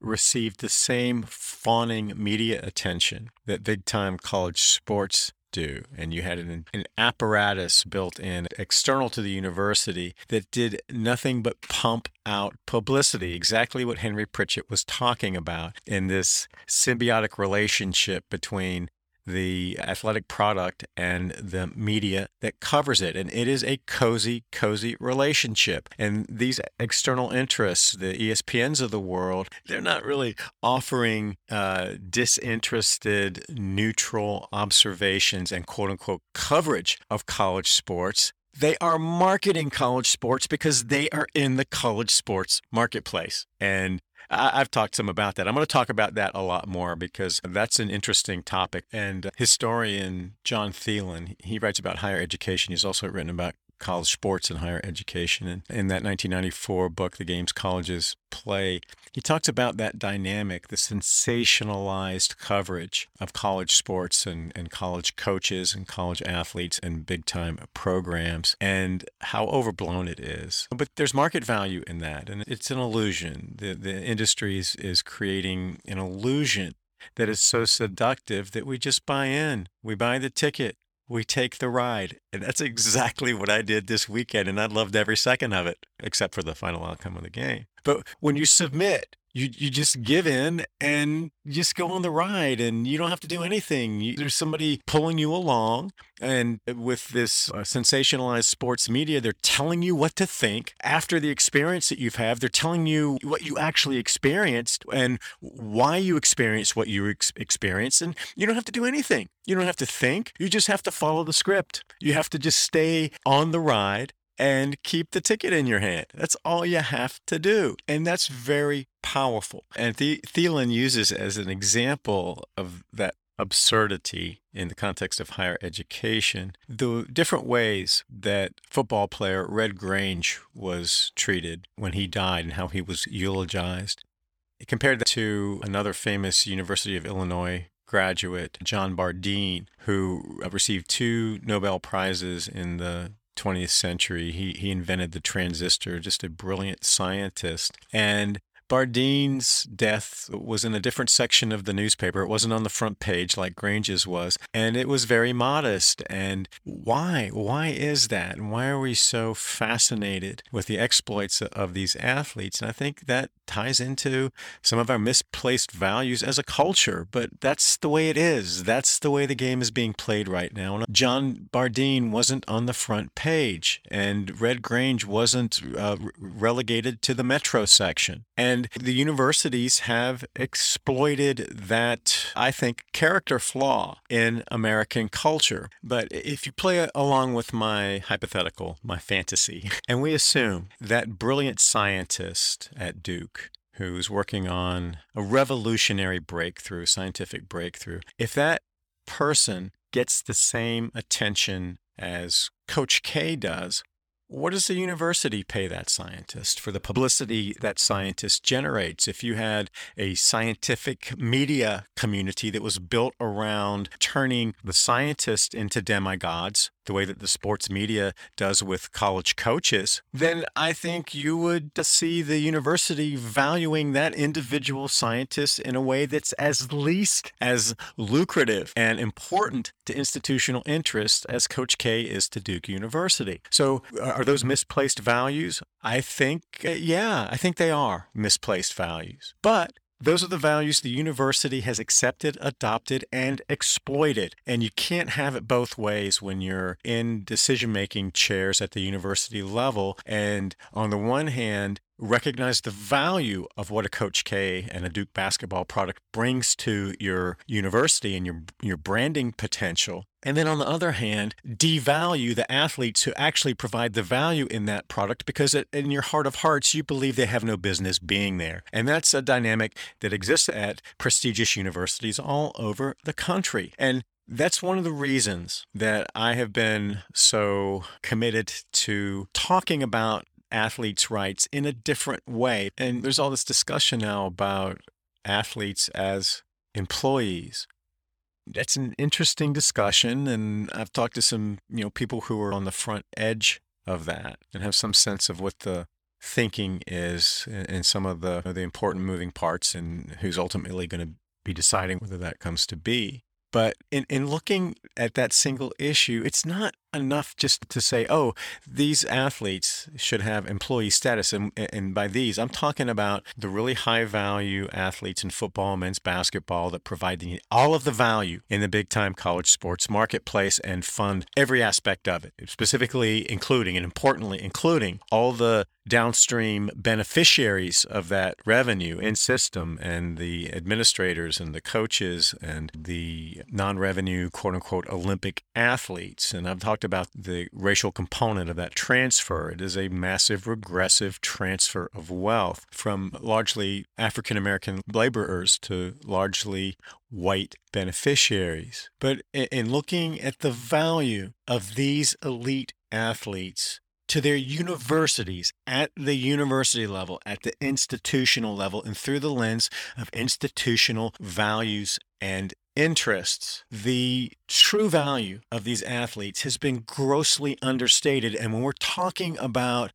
received the same fawning media attention that big time college sports do. And you had an, an apparatus built in external to the university that did nothing but pump out publicity, exactly what Henry Pritchett was talking about in this symbiotic relationship between the athletic product and the media that covers it. And it is a cozy, cozy relationship. And these external interests, the ESPNs of the world, they're not really offering uh, disinterested, neutral observations and quote unquote coverage of college sports. They are marketing college sports because they are in the college sports marketplace. And I, have talked him about that. I'm going to talk about that a lot more because that's an interesting topic. And uh, historian John Thelin, he writes about higher education. He's also written about college sports and higher education. And in that 1994 book, The Games Colleges Play, he talks about that dynamic, the sensationalized coverage of college sports and, and college coaches and college athletes and big time programs and how overblown it is. But there's market value in that, and it's an illusion. The, the industry is, is creating an illusion that is so seductive that we just buy in. We buy the ticket we take the ride. And that's exactly what I did this weekend. And I loved every second of it, except for the final outcome of the game. But when you submit, you you just give in and just go on the ride and you don't have to do anything. You, there's somebody pulling you along and with this uh, sensationalized sports media they're telling you what to think after the experience that you've had. They're telling you what you actually experienced and why you experienced what you ex- experienced. And you don't have to do anything. You don't have to think. You just have to follow the script. You have to just stay on the ride and keep the ticket in your hand. That's all you have to do. And that's very powerful. And the- Thelin uses as an example of that absurdity in the context of higher education the different ways that football player Red Grange was treated when he died and how he was eulogized. Compared to another famous University of Illinois graduate, John Bardeen, who received two Nobel Prizes in the 20th century. He, he invented the transistor, just a brilliant scientist. And Bardeen's death was in a different section of the newspaper. It wasn't on the front page like Grange's was, and it was very modest. And why? Why is that? And why are we so fascinated with the exploits of these athletes? And I think that ties into some of our misplaced values as a culture, but that's the way it is. That's the way the game is being played right now. John Bardeen wasn't on the front page, and Red Grange wasn't uh, relegated to the metro section. And and the universities have exploited that, I think, character flaw in American culture. But if you play along with my hypothetical, my fantasy, and we assume that brilliant scientist at Duke who's working on a revolutionary breakthrough, scientific breakthrough, if that person gets the same attention as Coach K does, what does the university pay that scientist for the publicity that scientist generates? If you had a scientific media community that was built around turning the scientist into demigods, the way that the sports media does with college coaches, then I think you would see the university valuing that individual scientist in a way that's as least as lucrative and important to institutional interest as Coach K is to Duke University. So, are those misplaced values? I think, uh, yeah, I think they are misplaced values. But those are the values the university has accepted, adopted, and exploited. And you can't have it both ways when you're in decision making chairs at the university level. And on the one hand, recognize the value of what a Coach K and a Duke basketball product brings to your university and your, your branding potential. And then on the other hand, devalue the athletes who actually provide the value in that product because in your heart of hearts, you believe they have no business being there. And that's a dynamic that exists at prestigious universities all over the country. And that's one of the reasons that I have been so committed to talking about athletes' rights in a different way. And there's all this discussion now about athletes as employees that's an interesting discussion, and I've talked to some you know people who are on the front edge of that and have some sense of what the thinking is and some of the the important moving parts and who's ultimately going to be deciding whether that comes to be. But in, in looking at that single issue, it's not enough just to say, oh, these athletes should have employee status. And, and by these, I'm talking about the really high value athletes in football, men's basketball that provide the, all of the value in the big time college sports marketplace and fund every aspect of it, specifically including and importantly, including all the downstream beneficiaries of that revenue in system and the administrators and the coaches and the non revenue, quote unquote, Olympic athletes. And I've talked about the racial component of that transfer. It is a massive regressive transfer of wealth from largely African American laborers to largely white beneficiaries. But in looking at the value of these elite athletes to their universities at the university level, at the institutional level, and through the lens of institutional values and interests, the true value of these athletes has been grossly understated. And when we're talking about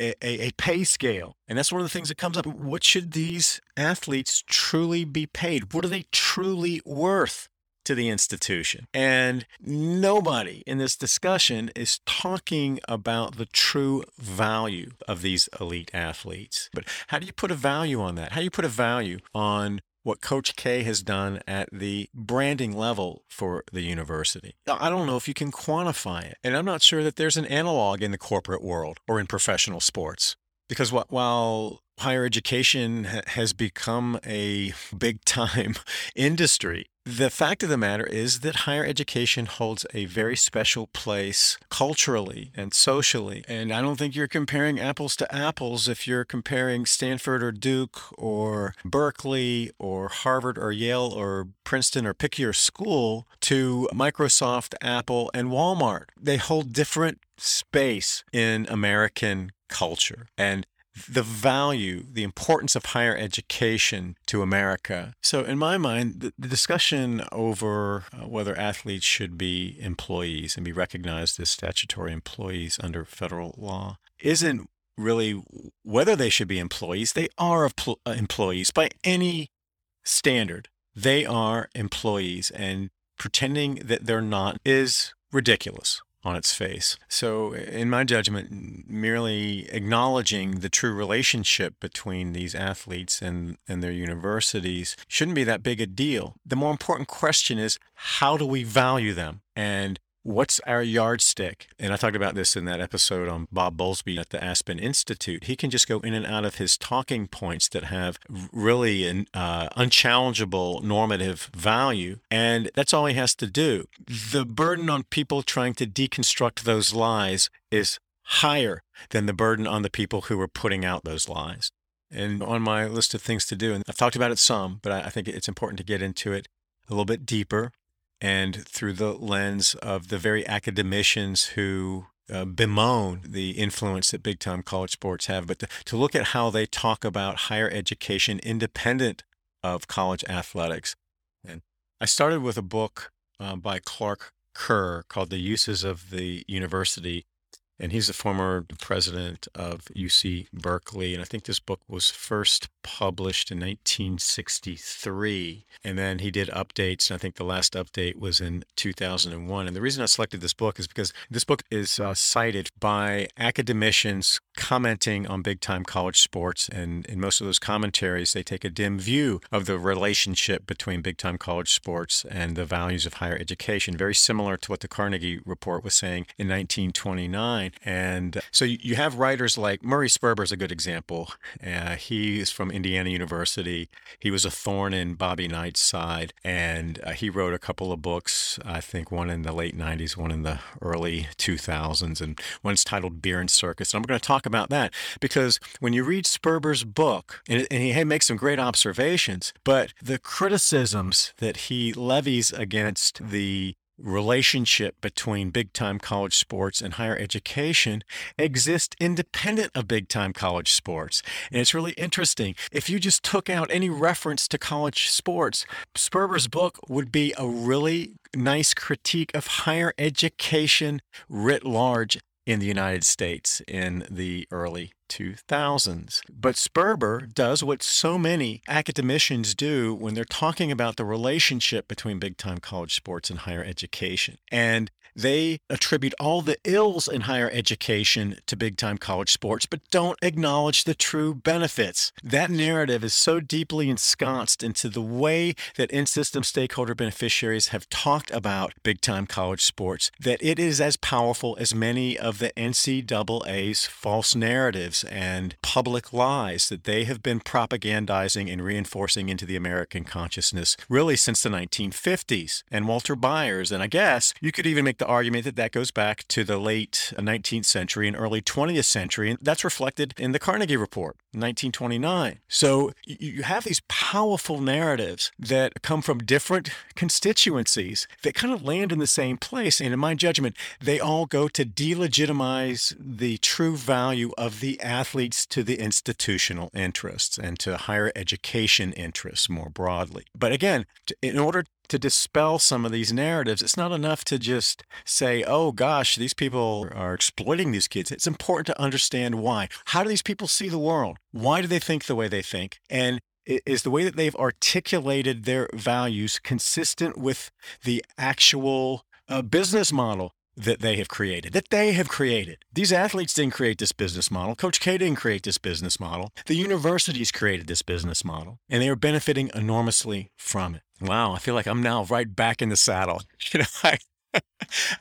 a, a, a, pay scale, and that's one of the things that comes up, what should these athletes truly be paid? What are they truly worth? To the institution. And nobody in this discussion is talking about the true value of these elite athletes. But how do you put a value on that? How do you put a value on what Coach K has done at the branding level for the university. I don't know if you can quantify it. And I'm not sure that there's an analog in the corporate world or in professional sports. Because while higher education has become a big time industry, the fact of the matter is that higher education holds a very special place culturally and socially. And I don't think you're comparing apples to apples if you're comparing Stanford or Duke or Berkeley or Harvard or Yale or Princeton or pick your school to Microsoft, Apple, and Walmart. They hold different space in American culture. And the value, the importance of higher education to America. So, in my mind, the, the discussion over uh, whether athletes should be employees and be recognized as statutory employees under federal law isn't really whether they should be employees. They are uh, employees by any standard. They are employees, and pretending that they're not is ridiculous on its face. So, in my judgment, merely acknowledging the true relationship between these athletes and, and their universities shouldn't be that big a deal. The more important question is how do we value them? And What's our yardstick? And I talked about this in that episode on Bob Bowlesby at the Aspen Institute. He can just go in and out of his talking points that have really an uh, unchallengeable normative value. And that's all he has to do. The burden on people trying to deconstruct those lies is higher than the burden on the people who are putting out those lies. And on my list of things to do, and I've talked about it some, but I think it's important to get into it a little bit deeper and through the lens of the very academicians who uh, bemoan the influence that big time college sports have, but to, to look at how they talk about higher education independent of college athletics. And I started with a book uh, by Clark Kerr called The Uses of the University and he's the former president of UC Berkeley. And I think this book was first published in 1963. And then he did updates. And I think the last update was in 2001. And the reason I selected this book is because this book is uh, cited by academicians commenting on big time college sports. And in most of those commentaries, they take a dim view of the relationship between big time college sports and the values of higher education, very similar to what the Carnegie Report was saying in 1929. And so you have writers like Murray Sperber is a good example. Uh, he is from Indiana University. He was a thorn in Bobby Knight's side, and uh, he wrote a couple of books. I think one in the late '90s, one in the early 2000s, and one's titled Beer and Circus. And I'm going to talk about that because when you read Sperber's book, and, and he makes some great observations, but the criticisms that he levies against the relationship between big time college sports and higher education exists independent of big time college sports. And it's really interesting. If you just took out any reference to college sports, Sperber's book would be a really nice critique of higher education writ large in the United States in the early 2000s. But Sperber does what so many academicians do when they're talking about the relationship between big time college sports and higher education. And they attribute all the ills in higher education to big time college sports, but don't acknowledge the true benefits. That narrative is so deeply ensconced into the way that in system stakeholder beneficiaries have talked about big time college sports that it is as powerful as many of the NCAA's false narratives and public lies that they have been propagandizing and reinforcing into the American consciousness really since the 1950s. And Walter Byers, and I guess you could even make the argument that that goes back to the late uh, 19th century and early 20th century. And that's reflected in the Carnegie Report, 1929. So you have these powerful narratives that come from different constituencies that kind of land in the same place. And in my judgment, they all go to delegitimize the true value of the athletes to the institutional interests and to higher education interests more broadly. But again, in order to dispel some of these narratives. It's not enough to just say, oh gosh, these people are exploiting these kids. It's important to understand why. How do these people see the world? Why do they think the way they think? And is the way that they've articulated their values consistent with the actual uh, business model that they have created, that they have created. These athletes didn't create this business model. Coach K didn't create this business model. The universities created this business model, and they are benefiting enormously from it. Wow, I feel like I'm now right back in the saddle. You know, I,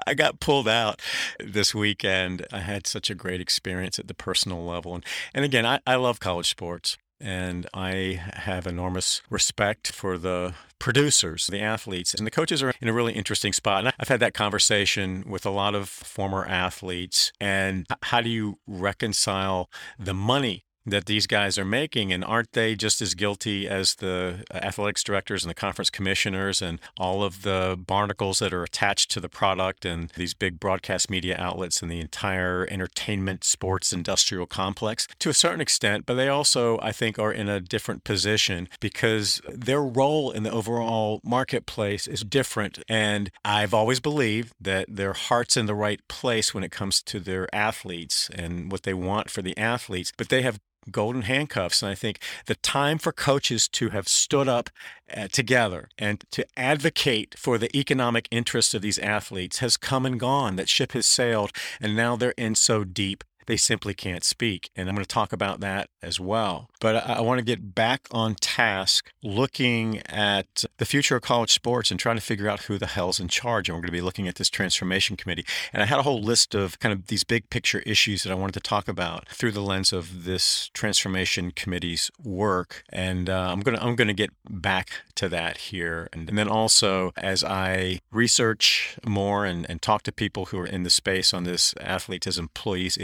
I got pulled out this weekend. I had such a great experience at the personal level. And, and again, I, I love college sports. And I have enormous respect for the producers, the athletes, and the coaches are in a really interesting spot. And I've had that conversation with a lot of former athletes. And how do you reconcile the money that these guys are making and aren't they just as guilty as the uh, athletics directors and the conference commissioners and all of the barnacles that are attached to the product and these big broadcast media outlets and the entire entertainment sports industrial complex? To a certain extent but they also i think are in a different position because their role in the overall marketplace is different and i've always believed that their heart's in the right place when it comes to their athletes and what they want for the athletes but they have golden handcuffs. And I think the time for coaches to have stood up uh, together and to advocate for the economic interests of these athletes has come and gone. That ship has sailed, and now they're in so deep they simply can't speak. And I'm going to talk about that as well. But I, I want to get back on task looking at the future of college sports and trying to figure out who the hell's in charge. And we're going to be looking at this transformation committee. And I had a whole list of kind of these big picture issues that I wanted to talk about through the lens of this transformation committee's work. And uh, I'm going to I'm going to get back to that here. And, and then also as I research more and, and talk to people who are in the space on this athletes as employees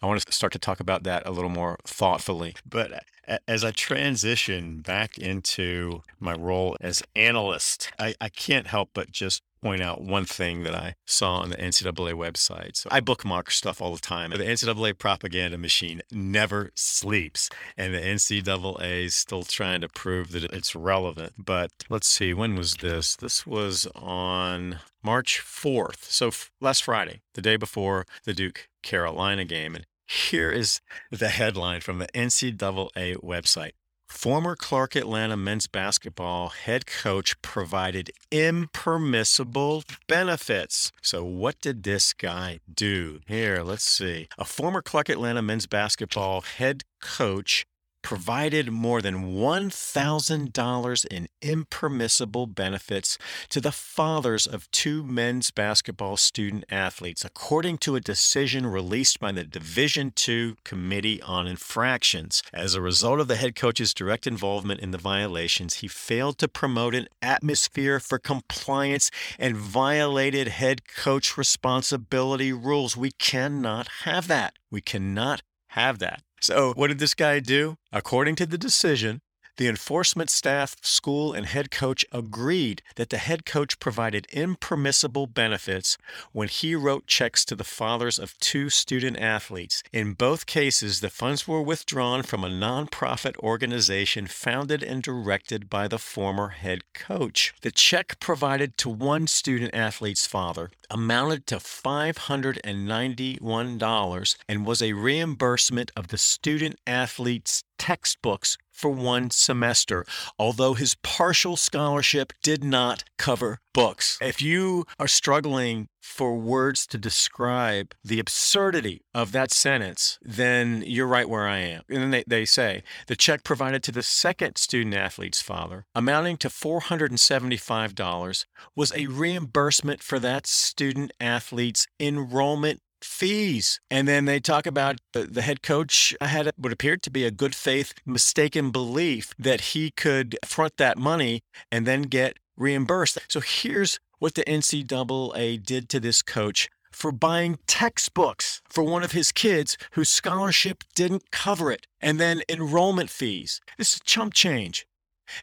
I want to start to talk about that a little more thoughtfully. But as I transition back into my role as analyst, I, I can't help but just point out one thing that I saw on the NCAA website. So I bookmark stuff all the time. The NCAA propaganda machine never sleeps, and the NCAA is still trying to prove that it's relevant. But let's see, when was this? This was on March 4th. So last Friday, the day before the Duke Carolina game. And here is the headline from the NCAA website. Former Clark Atlanta men's basketball head coach provided impermissible benefits. So, what did this guy do? Here, let's see. A former Clark Atlanta men's basketball head coach provided more than $1,000 in impermissible benefits to the fathers of two men's basketball student athletes, according to a decision released by the Division II Committee on Infractions. As a result of the head coach's direct involvement in the violations, he failed to promote an atmosphere for compliance and violated head coach responsibility rules. We cannot have that. We cannot have that. So, what did this guy do? According to the decision, the enforcement staff, school, and head coach agreed that the head coach provided impermissible benefits when he wrote checks to the fathers of two student athletes. In both cases, the funds were withdrawn from a nonprofit organization founded and directed by the former head coach. The check provided to one student athlete's father amounted to $591 and was a reimbursement of the student athlete's textbooks for one semester, although his partial scholarship did not cover books. If you are struggling for words to describe the absurdity of that sentence, then you're right where I am. And then they, they say the check provided to the second student athlete's father, amounting to $475, was a reimbursement for that student athlete's enrollment fees. And then they talk about the, the head coach had what appeared to be a good faith, mistaken belief that he could front that money and then get reimbursed. So here's what the NCAA did to this coach for buying textbooks for one of his kids whose scholarship didn't cover it, and then enrollment fees. This is chump change.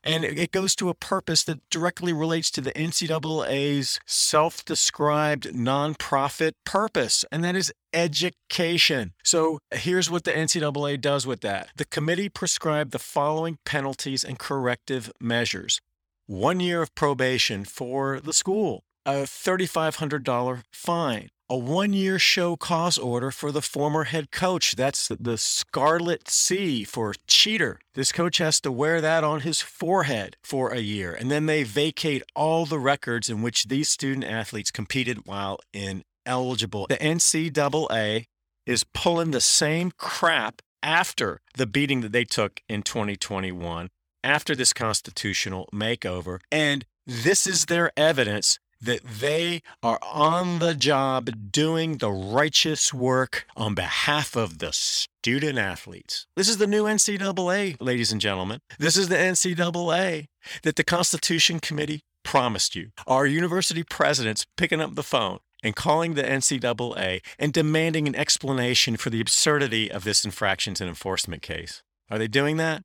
And it goes to a purpose that directly relates to the NCAA's self described nonprofit purpose, and that is education. So here's what the NCAA does with that. The committee prescribed the following penalties and corrective measures. One year of probation for the school, a $3,500 fine, a one year show cause order for the former head coach. That's the Scarlet C for cheater. This coach has to wear that on his forehead for a year. And then they vacate all the records in which these student athletes competed while ineligible. The NCAA is pulling the same crap after the beating that they took in 2021, after this constitutional makeover. And this is their evidence that they are on the job doing the righteous work on behalf of the student athletes. This is the new NCAA, ladies and gentlemen. This is the NCAA that the Constitution Committee promised you. Our university presidents picking up the phone and calling the NCAA and demanding an explanation for the absurdity of this infractions and enforcement case. Are they doing that?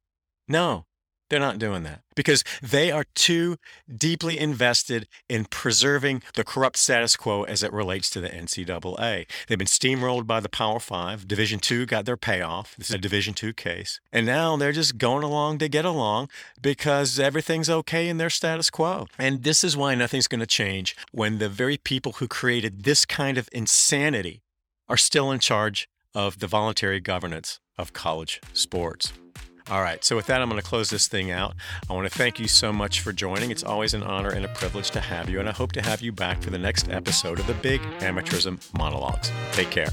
No. They're not doing that because they are too deeply invested in preserving the corrupt status quo as it relates to the NCAA. They've been steamrolled by the Power Five. Division Two got their payoff. This is a Division Two case, and now they're just going along to get along because everything's okay in their status quo. And this is why nothing's going to change when the very people who created this kind of insanity are still in charge of the voluntary governance of college sports. All right. So, with that, I'm going to close this thing out. I want to thank you so much for joining. It's always an honor and a privilege to have you. And I hope to have you back for the next episode of the Big Amateurism Monologues. Take care.